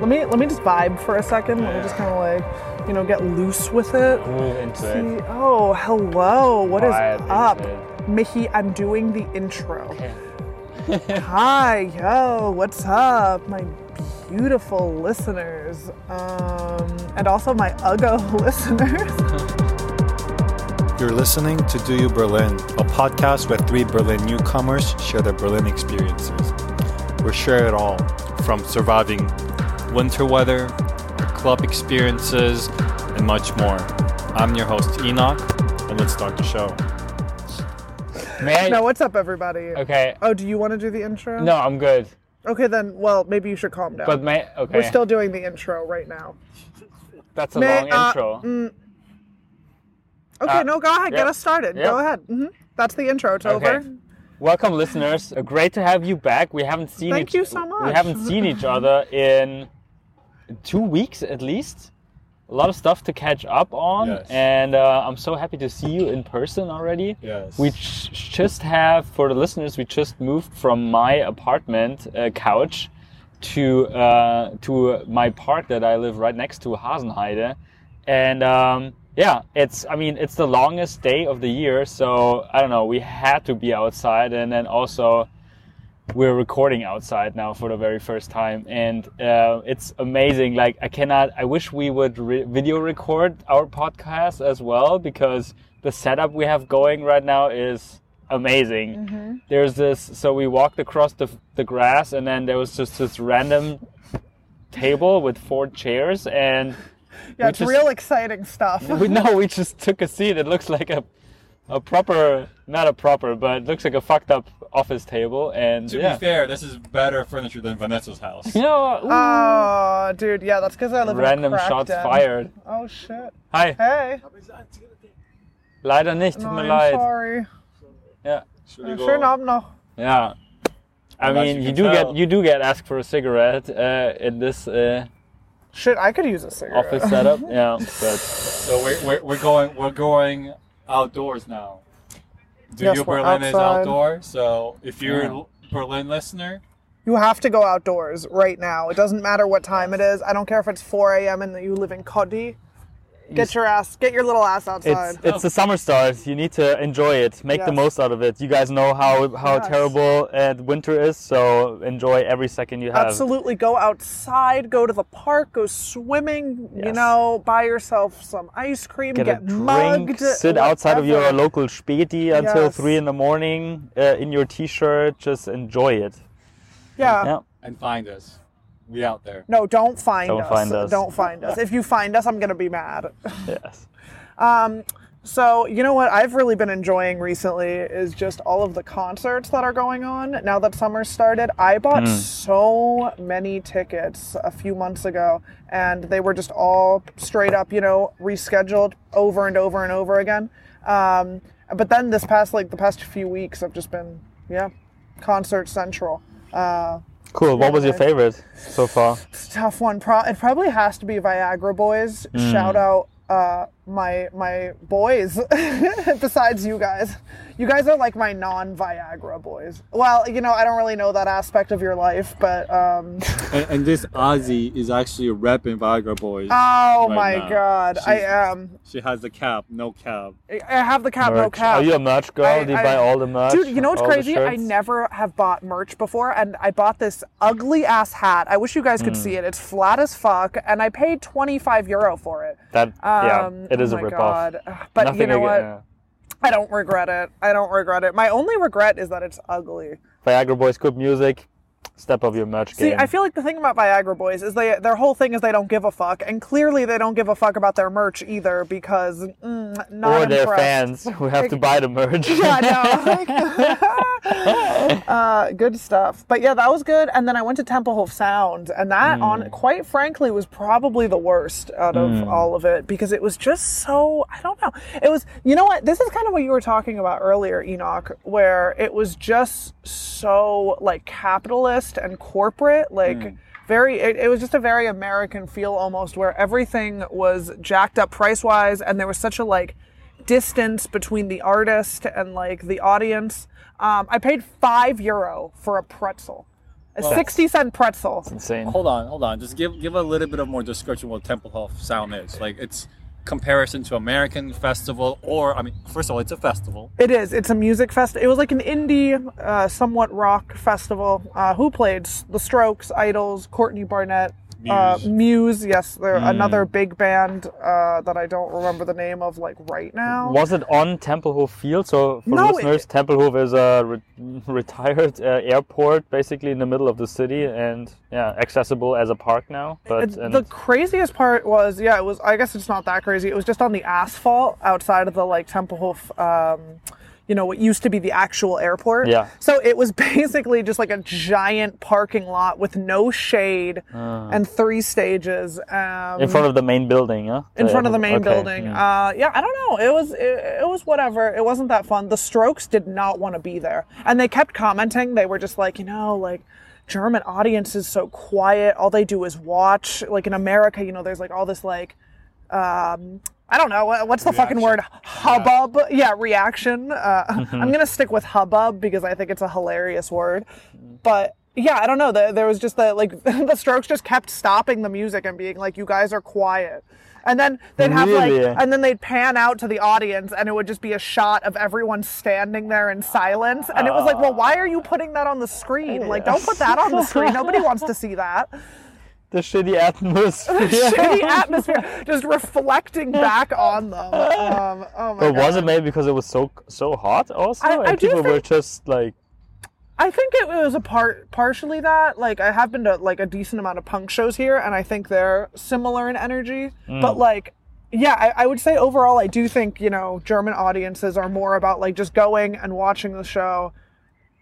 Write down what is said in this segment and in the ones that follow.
let me let me just vibe for a second. Let me just kind of like, you know, get loose with it. Move into See, it. oh, hello. What is Vibe into up? it. Mickey, I'm doing the intro. Hi, yo, what's up, my beautiful listeners, um, and also my Uggo listeners. You're listening to Do You Berlin, a podcast where three Berlin newcomers share their Berlin experiences. We share it all from surviving winter weather, club experiences, and much more. I'm your host, Enoch, and let's start the show. May I? now, what's up, everybody? Okay. Oh, do you want to do the intro? No, I'm good. Okay, then. Well, maybe you should calm down. But may okay. We're still doing the intro right now. That's a May- long uh, intro. mm, Okay, Uh, no, go ahead. Get us started. Yeah. Go ahead. hmm That's the intro. It's Okay. over. Welcome, listeners. Great to have you back. We haven't seen Thank each, you so much. We haven't seen each other in two weeks at least. A lot of stuff to catch up on, Yes. and uh, I'm so happy to see you in person already. Yes. We just have, for the listeners, we just moved from my apartment uh, couch to uh, to my park that I live right next to, Hasenheide, and um, yeah, it's I mean it's the longest day of the year, so I don't know. We had to be outside, and then also we're recording outside now for the very first time, and uh, it's amazing. Like I cannot. I wish we would re- video record our podcast as well because the setup we have going right now is amazing. There's this. So we walked across the the grass, and then there was just this random table with four chairs, and Yeah, it's just- real exciting stuff. we no, we just took a seat. It looks like a a proper, not a proper, but it looks like a fucked up office table, and To yeah. be fair, this is better furniture than Vanessa's house. You know, ooh, Oh, dude, yeah, that's because I live random in a shots den. fired. Oh shit. Hi, Hey. leider nicht, tut mir I'm leid. sorry. Yeah, Schönen Abend noch. yeah. I Unless mean, you you, do tell. get you do get asked for a cigarette uh, in this uh, Shit, I could use a cigarette. office setup. Yeah, but So we're, we're, we're going we're going outdoors now. Do Yes, you we're Berlin is outdoor. So if you're Yeah. a Berlin listener, You have to go outdoors right now. It doesn't matter what time it is. I don't care if it's 4 a.m. and you live in Kotti. Get your ass, get your little ass outside. it's it's the summer stars. You need to enjoy it. Make the most out of it. You guys know how how Yes. terrible uh, winter is, so enjoy every second you have. Absolutely, go outside, go to the park, go swimming. Yes. You know, buy yourself some ice cream, get, get, a drink, mugged. sit outside of your local Späti until Yes. three in the morning uh, in your t-shirt. Just enjoy it. Yeah. Yeah. and find us. We out there. No, don't find Don't us. find us. Don't find us. If you find us, I'm gonna be mad. Yes. So, you know what I've really been enjoying recently is just all of the concerts that are going on now that summer started. I bought so many tickets a few months ago, and they were just all straight up, you know, rescheduled over and over and over again. Um, but then this past, like, the past few weeks I've just been, yeah, concert central. Uh, Cool. What was your favorite so far? it's a tough one. Pro- it probably has to be Viagra Boys. Hmm. Shout out uh, my my boys. Besides you guys, you guys are like my non-Viagra boys. Well, you know I don't really know that aspect of your life, but um, And, and this Ozzy is actually a rep repping Viagra Boys. oh Right my now. god, I She's- am. She has the cap, no cap. I have the cap, no cap. Are you a merch girl? I- Do you I- buy all the merch? Dude, you know what's crazy? I never have bought merch before, and I bought this ugly ass hat. I wish you guys could see it. It's flat as fuck, and I paid 25 euro for it. That yeah, Um, it is oh a ripoff. God. But Nothing you know what? yeah. I don't regret it. I don't regret it. My only regret is that it's ugly. Viagra Boys, good music. Step up your merch See, game. I feel like the thing about Viagra Boys is they their whole thing is they don't give a fuck, and clearly they don't give a fuck about their merch either because mm, not or their impressed. fans who have to buy the merch. Yeah, I know. uh, good stuff. But yeah, that was good. And then I went to Tempelhof Sound, and that, Hmm. on quite frankly, was probably the worst out of all of it because it was just so. I don't know. It was. You know what? This is kind of what you were talking about earlier, Enoch, where it was just so like capitalist and corporate, like. Very, it, it was just a very American feel almost, where everything was jacked up price wise, and there was such a like distance between the artist and like the audience. Um, I paid five euro for a pretzel. a 60 cent pretzel. Insane. Hold on, hold on. Just give give a little bit of more description what Tempelhof sound is. Like it's comparison to American festival, or I mean, first of all, it's a festival. It is. It's a music fest. It was like an indie, uh, somewhat rock festival. Uh, who played? The Strokes, IDLES, Courtney Barnett, Uh, Muse. Muse. Yes, they're Hmm. another big band uh, that I don't remember the name of like right now. Was it on Tempelhof Field? So for No, it- listeners, Tempelhof is a re- retired uh, airport, basically in the middle of the city, and yeah, accessible as a park now. But and the craziest part was, yeah, it was. I guess it's not that crazy. It was just on the asphalt outside of the like Tempelhof. Um, you know what used to be the actual airport. Yeah. So it was basically just like a giant parking lot with no shade and three stages. Um, in front of the main building, yeah. in front of the main Okay, building. mm. Uh, yeah, I don't know. It was it, it was whatever. It wasn't that fun. The Strokes did not want to be there, and they kept commenting. They were just like, you know, like German audience is so quiet. All they do is watch. Like in America, you know, there's like all this like. Um, I don't know what's the fucking word hubbub. Yeah, reaction. Uh, I'm gonna stick with hubbub because I think it's a hilarious word. But yeah, I don't know. There, there was just the like the Strokes just kept stopping the music and being like, "You guys are quiet." And then they'd have Really? like, and then they'd pan out to the audience, and it would just be a shot of everyone standing there in silence. And it was like, well, why are you putting that on the screen? Like, don't put that on the screen. Nobody wants to see that. The shitty atmosphere. the Shitty atmosphere just reflecting back on them. Um, oh my But was God. it maybe because it was so so hot also, I- and I people were just like, I think it was a part partially that. Like I have been to like a decent amount of punk shows here, and I think they're similar in energy. But like, yeah, I, I would say overall, I do think you know German audiences are more about like just going and watching the show,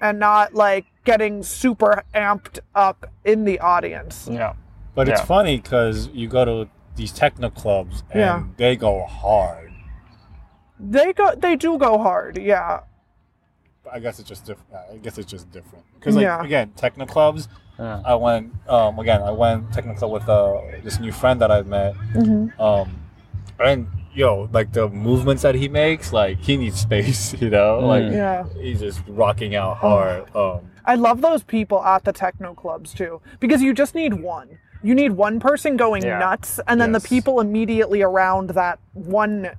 and not like getting super amped up in the audience. yeah, But it's Yeah. funny because you go to these techno clubs and Yeah. they go hard. They go, they do go hard. Yeah, I guess it's just different. I guess it's just different because, like, Yeah. again, techno clubs. Yeah. I went um, again. I went techno club with uh, this new friend that I met. Mm-hmm. Um, and yo, like the movements that he makes, like he needs space. You know, like Mm. Yeah. he's just rocking out hard. Um, I love those people at the techno clubs too, because you just need one. You need one person going Yeah. nuts, and then Yes. the people immediately around that one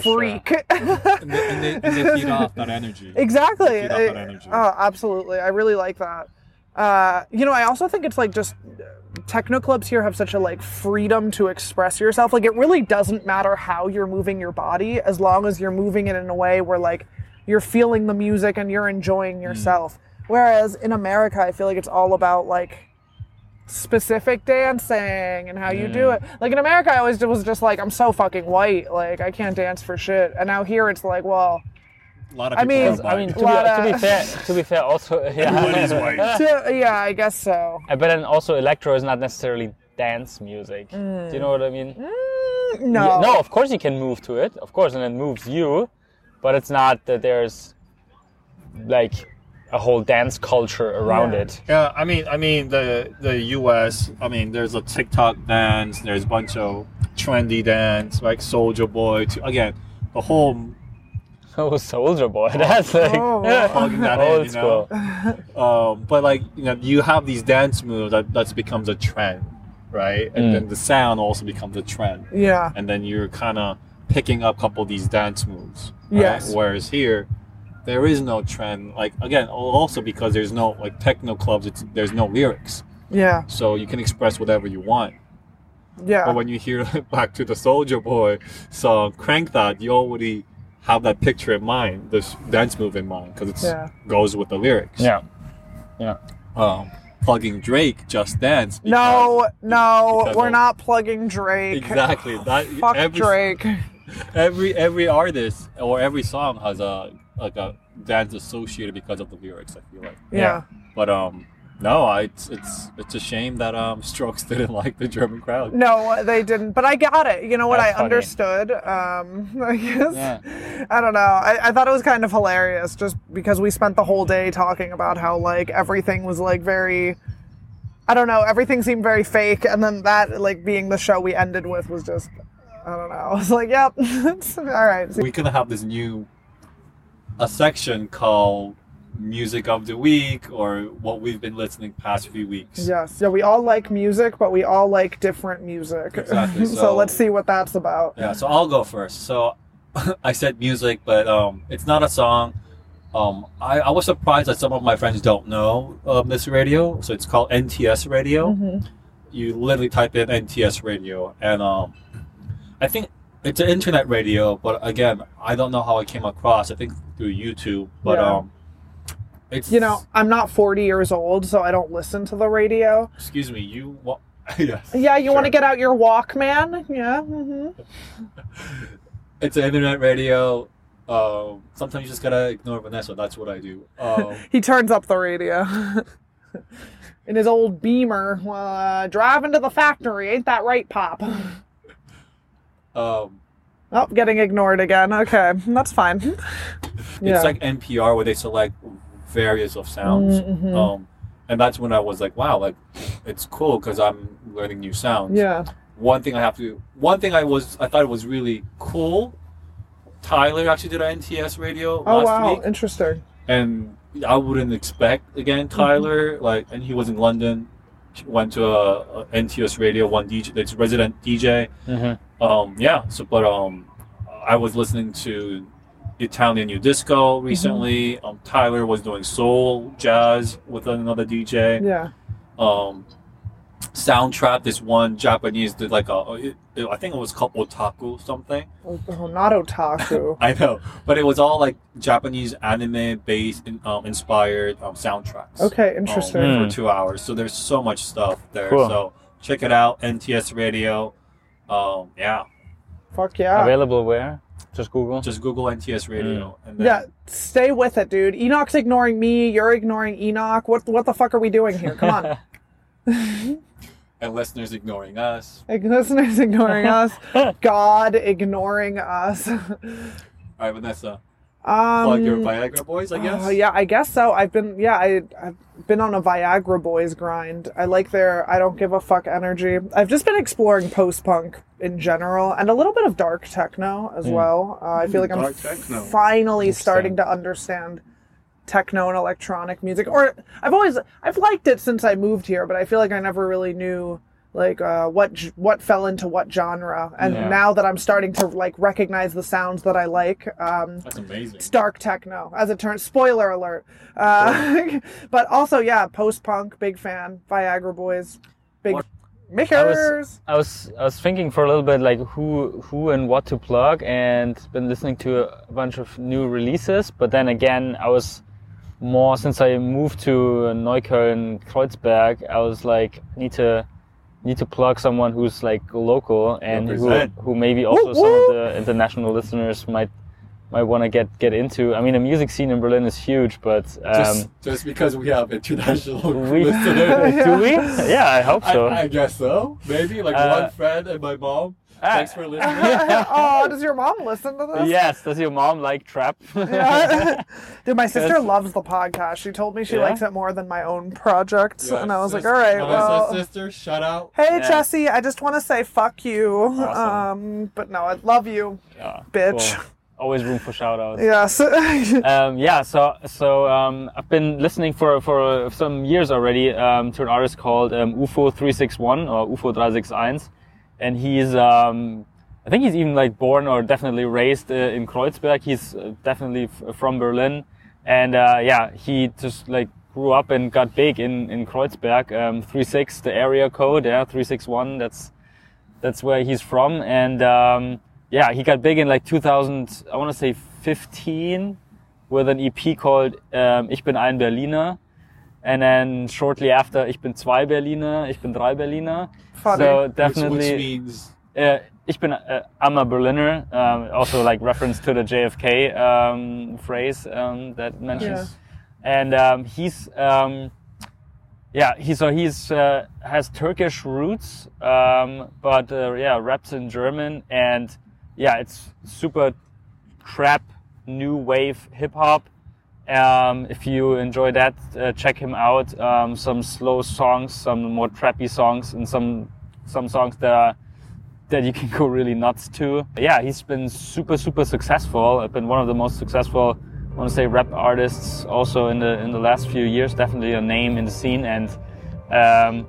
sure. freak. and, they, and, they, and they feed off that energy. exactly. Feed that energy. Oh, absolutely. I really like that. Uh, you know, I also think it's like just techno clubs here have such a like freedom to express yourself. Like it really doesn't matter how you're moving your body as long as you're moving it in a way where like you're feeling the music and you're enjoying yourself. Whereas in America, I feel like it's all about like specific dancing and how you do it. Like in America, I always was just like, I'm so fucking white. Like I can't dance for shit. And now here it's like, well, A lot of I people mean- I mean, to be, Lot to be fair, to be fair, also yeah. Everybody's white. to- yeah, I guess so. Uh, But then also electro is not necessarily dance music. Do you know what I mean? Mm, Yeah, no. no, of course you can move to it, of course, and it moves you, but it's not that there's like a whole dance culture around Yeah. it. Yeah, I mean, I mean the the U.S. I mean, there's a TikTok dance. There's a bunch of trendy dance, like Soulja Boy. To, again, the whole Oh, Soulja Boy, that's like Oh. plugging that in, old you know. Um, but like you know, you have these dance moves that that becomes a trend, right? And Mm. then the sound also becomes a trend, Yeah. and then you're kind of picking up a couple of these dance moves. right? Yes. Whereas here, there is no trend. Like again, also because there's no like techno clubs. It's there's no lyrics. Yeah. so you can express whatever you want. Yeah. But when you hear back to the Soulja Boy song, Crank That, you already have that picture in mind, this dance move in mind, because it Yeah. goes with the lyrics. Yeah, yeah. Um, plugging Drake, Just Dance. no, because- no, because we're of- not plugging Drake. Exactly. That Fuck every, Drake. Every every artist or every song has a like a dance associated because of the lyrics. I feel like. Yeah. But um, no, I, it's it's it's a shame that um Strokes didn't like the German crowd. No, they didn't. But I got it. You know what? That's I funny. understood. Um, I guess. Yeah. I don't know. I, I thought it was kind of hilarious just because we spent the whole day talking about how like everything was like very. I don't know. Everything seemed very fake, and then that like being the show we ended with was just. I don't know. I was like, yep. all right. we could have this new a section called music of the week or what we've been listening past few weeks. Yes. Yeah, we all like music, but we all like different music. Exactly, so, so- let's see what that's about. Yeah, so I'll go first. So I said music, but um, it's not a song. Um, I, I was surprised that some of my friends don't know um, this radio. So it's called NTS Radio. Mhm. You literally type in NTS Radio, and um, I think it's an internet radio. But again, I don't know how I came across. I think through YouTube. But Yeah. um, it's You know, I'm not 40 years old, so I don't listen to the radio. Excuse me. You what? yes. Yeah, you want to get out your Walkman? Yeah. Mm-hmm. It's an internet radio. Um, sometimes you just gotta ignore Vanessa. That's what I do. Um, He turns up the radio. In his old Beamer, uh, driving to the factory. Ain't that right, Pop? Um, Oh, getting ignored again. Okay, that's fine. Yeah. It's like NPR where they select various of sounds. Mhm. Um, and that's when I was like, wow, like it's cool because I'm learning new sounds. yeah. One thing I have to, one thing I was, I thought it was really cool. Tyler actually did an NTS radio Oh last wow, week, interesting. and I wouldn't expect again Mm-hmm. Tyler like, and he was in London, went to a, a NTS radio one DJ, it's resident DJ. Mm-hmm. Um, yeah. So, but um, I was listening to Italian New Disco recently. Mm-hmm. Um, Tyler was doing soul jazz with another DJ. Yeah. Um, Soundtrap, this one Japanese did like a, it, it- I think it was called Otaku something. Oh, not otaku. I know, but it was all like Japanese anime based, in, um, inspired um, soundtracks. Okay, um, interesting. Hmm. for two hours. So there's so much stuff there. Cool. So check it out, NTS Radio. Um, yeah. Fuck yeah. Available where? Just Google. Just Google NTS Radio. And then, Yeah, stay with it, dude. Enoch's ignoring me. You're ignoring Enoch. What what the fuck are we doing here? Come on. And listeners ignoring us. like, listeners ignoring us. God ignoring us. All right, Vanessa. Um, Plug your Viagra boys, I guess. Oh yeah, I guess so. I've been yeah, I I've been on a Viagra boys grind. I like their I don't give a fuck energy. I've just been exploring post punk in general and a little bit of dark techno as well. Uh, I feel like I'm techno. finally starting to understand techno and electronic music. Or I've always I've liked it since I moved here, but I feel like I never really knew like uh, what what fell into what genre. And Yeah. now that I'm starting to like recognize the sounds that I like, um, That's amazing. it's dark techno, as it turns. Spoiler alert. Uh, but also, yeah, post punk, big fan. Viagra Boys, big What- makers. I was I was thinking for a little bit like who who and what to plug, and been listening to a bunch of new releases. But then again, I was more since I moved to Neukölln, Kreuzberg. I was like need to need to plug someone who's like local and who Represent. who maybe also Woo, some of the international listeners might might want to get get into. I mean, the music scene in Berlin is huge, but um, just, just because we have international we listeners. do we? Yeah, I hope so. I, I guess so. Maybe like Uh, one friend and my mom. Ah. Thanks for listening. oh, does your mom listen to this? Yes. Does your mom like trap? Yeah. Dude, my sister Yes. loves the podcast. She told me she Yeah? likes it more than my own project. Yeah, and I was sis- like, all right, Vanessa's well. sister, shout out. Hey, Yeah. Jesse, I just want to say fuck you. Awesome. Um, but no, I love you. Yeah, Bitch. cool. Always room for shout outs. Yes. Um, yeah, so so um, I've been listening for for some years already um, to an artist called um, UFO 361 or UFO 361, and he's um, I think he's even like born or definitely raised uh, in Kreuzberg. He's uh, definitely f- from Berlin, and uh, yeah, he just like grew up and got big in in Kreuzberg. Um, 36 the area code, yeah, 361. That's that's where he's from, and um, yeah, he got big in like 2000. I want to say 15 with an EP called um, Ich bin ein Berliner. And then shortly after, Ich bin zwei Berliner, Ich bin drei Berliner. Funny. So definitely, which means uh, Ich bin, uh, I'm a Berliner. Um, also like reference to the JFK um, phrase um, that mentions. And um, he's, um, yeah, he so he's uh, has Turkish roots, um, but uh, yeah, raps in German, and yeah, it's super trap, new wave hip hop. Um, if you enjoy that, uh, check him out. Um, some slow songs, some more trappy songs, and some some songs that are that you can go really nuts to. Yeah, he's been super super successful. I've Been one of the most successful I want to say rap artists also in the in the last few years. Definitely a name in the scene. And um,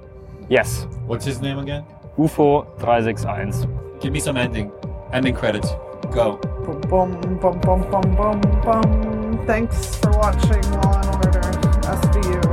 yes, What's his name again? UFO 361. Give me some ending. Ending credits. Go. Boom, boom, boom, Thanks for watching Law and Order SVU.